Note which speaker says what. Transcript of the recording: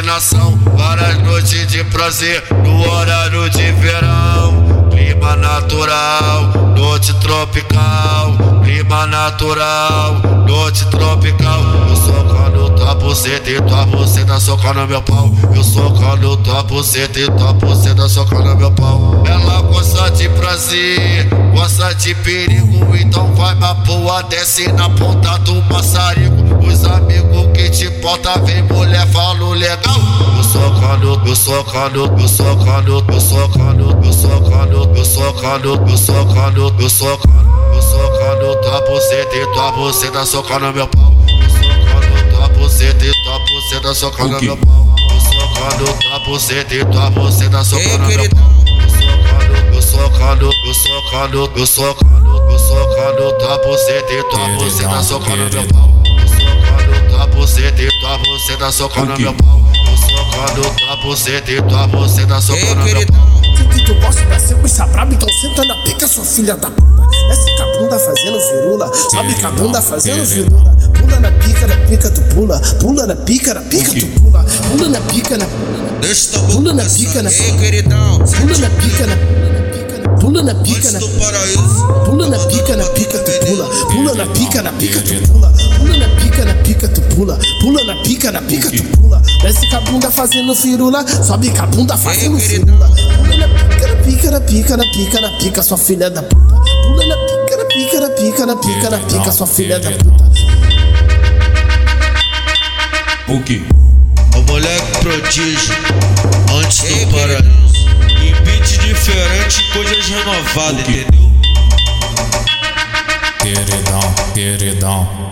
Speaker 1: pegação, várias noites de prazer no horário de verão. Clima natural, noite tropical. Clima natural, noite tropical. Eu socando tua buceta e tua buceta socando meu pau. Eu socando tua buceta e tua buceta socando meu pau. Ela gosta de prazer, gosta de perigo, então vai pra boa, desce na ponta do maçarico. Porta, vem mulher, falo legal. Eu socando, eu socando, eu socando, eu socando, eu socando, eu socando, eu socando, eu socando, eu socando tua buceta e tua buceta socando meu pau. Eu socando tua buceta e tua buceta socando meu pau. Eu socando tua buceta e tua buceta socando meu pau. Eu socando, eu socando, eu socando, eu socando tua buceta e tua buceta socando meu pau. Tua buceta e tua buceta socando meu pau. Eu socando tua buceta e tua buceta socando meu pau.
Speaker 2: Que tu gosta pra ser coisa braba, então senta na pica, sua filha da puta. Desce com a bunda fazendo firula, sobe com a bunda fazendo firula. Pula na pica, na pica tu pula, pula na pica, na pica tu pula, pula na pica, na
Speaker 3: Deixa tua
Speaker 2: Pula na pica, na pula na pica, na pula na pica, na. Pula na pica, na pica tu pula, pula na pica, na pica tu pula pula, pula na pica, na pica tu pula. Desce com a bunda fazendo firula, sobe com a bunda fazendo firula. Pula na pica, na pica, na pica, na pica, na pica, sua filha da puta. Pula na pica, na pica, na pica, na pica, na pica, sua filha da puta.
Speaker 4: O que?
Speaker 3: O moleque prodígio, antes do paraíso. Em beat diferente, coisas renovadas, entendeu?
Speaker 4: Queridão, queridão.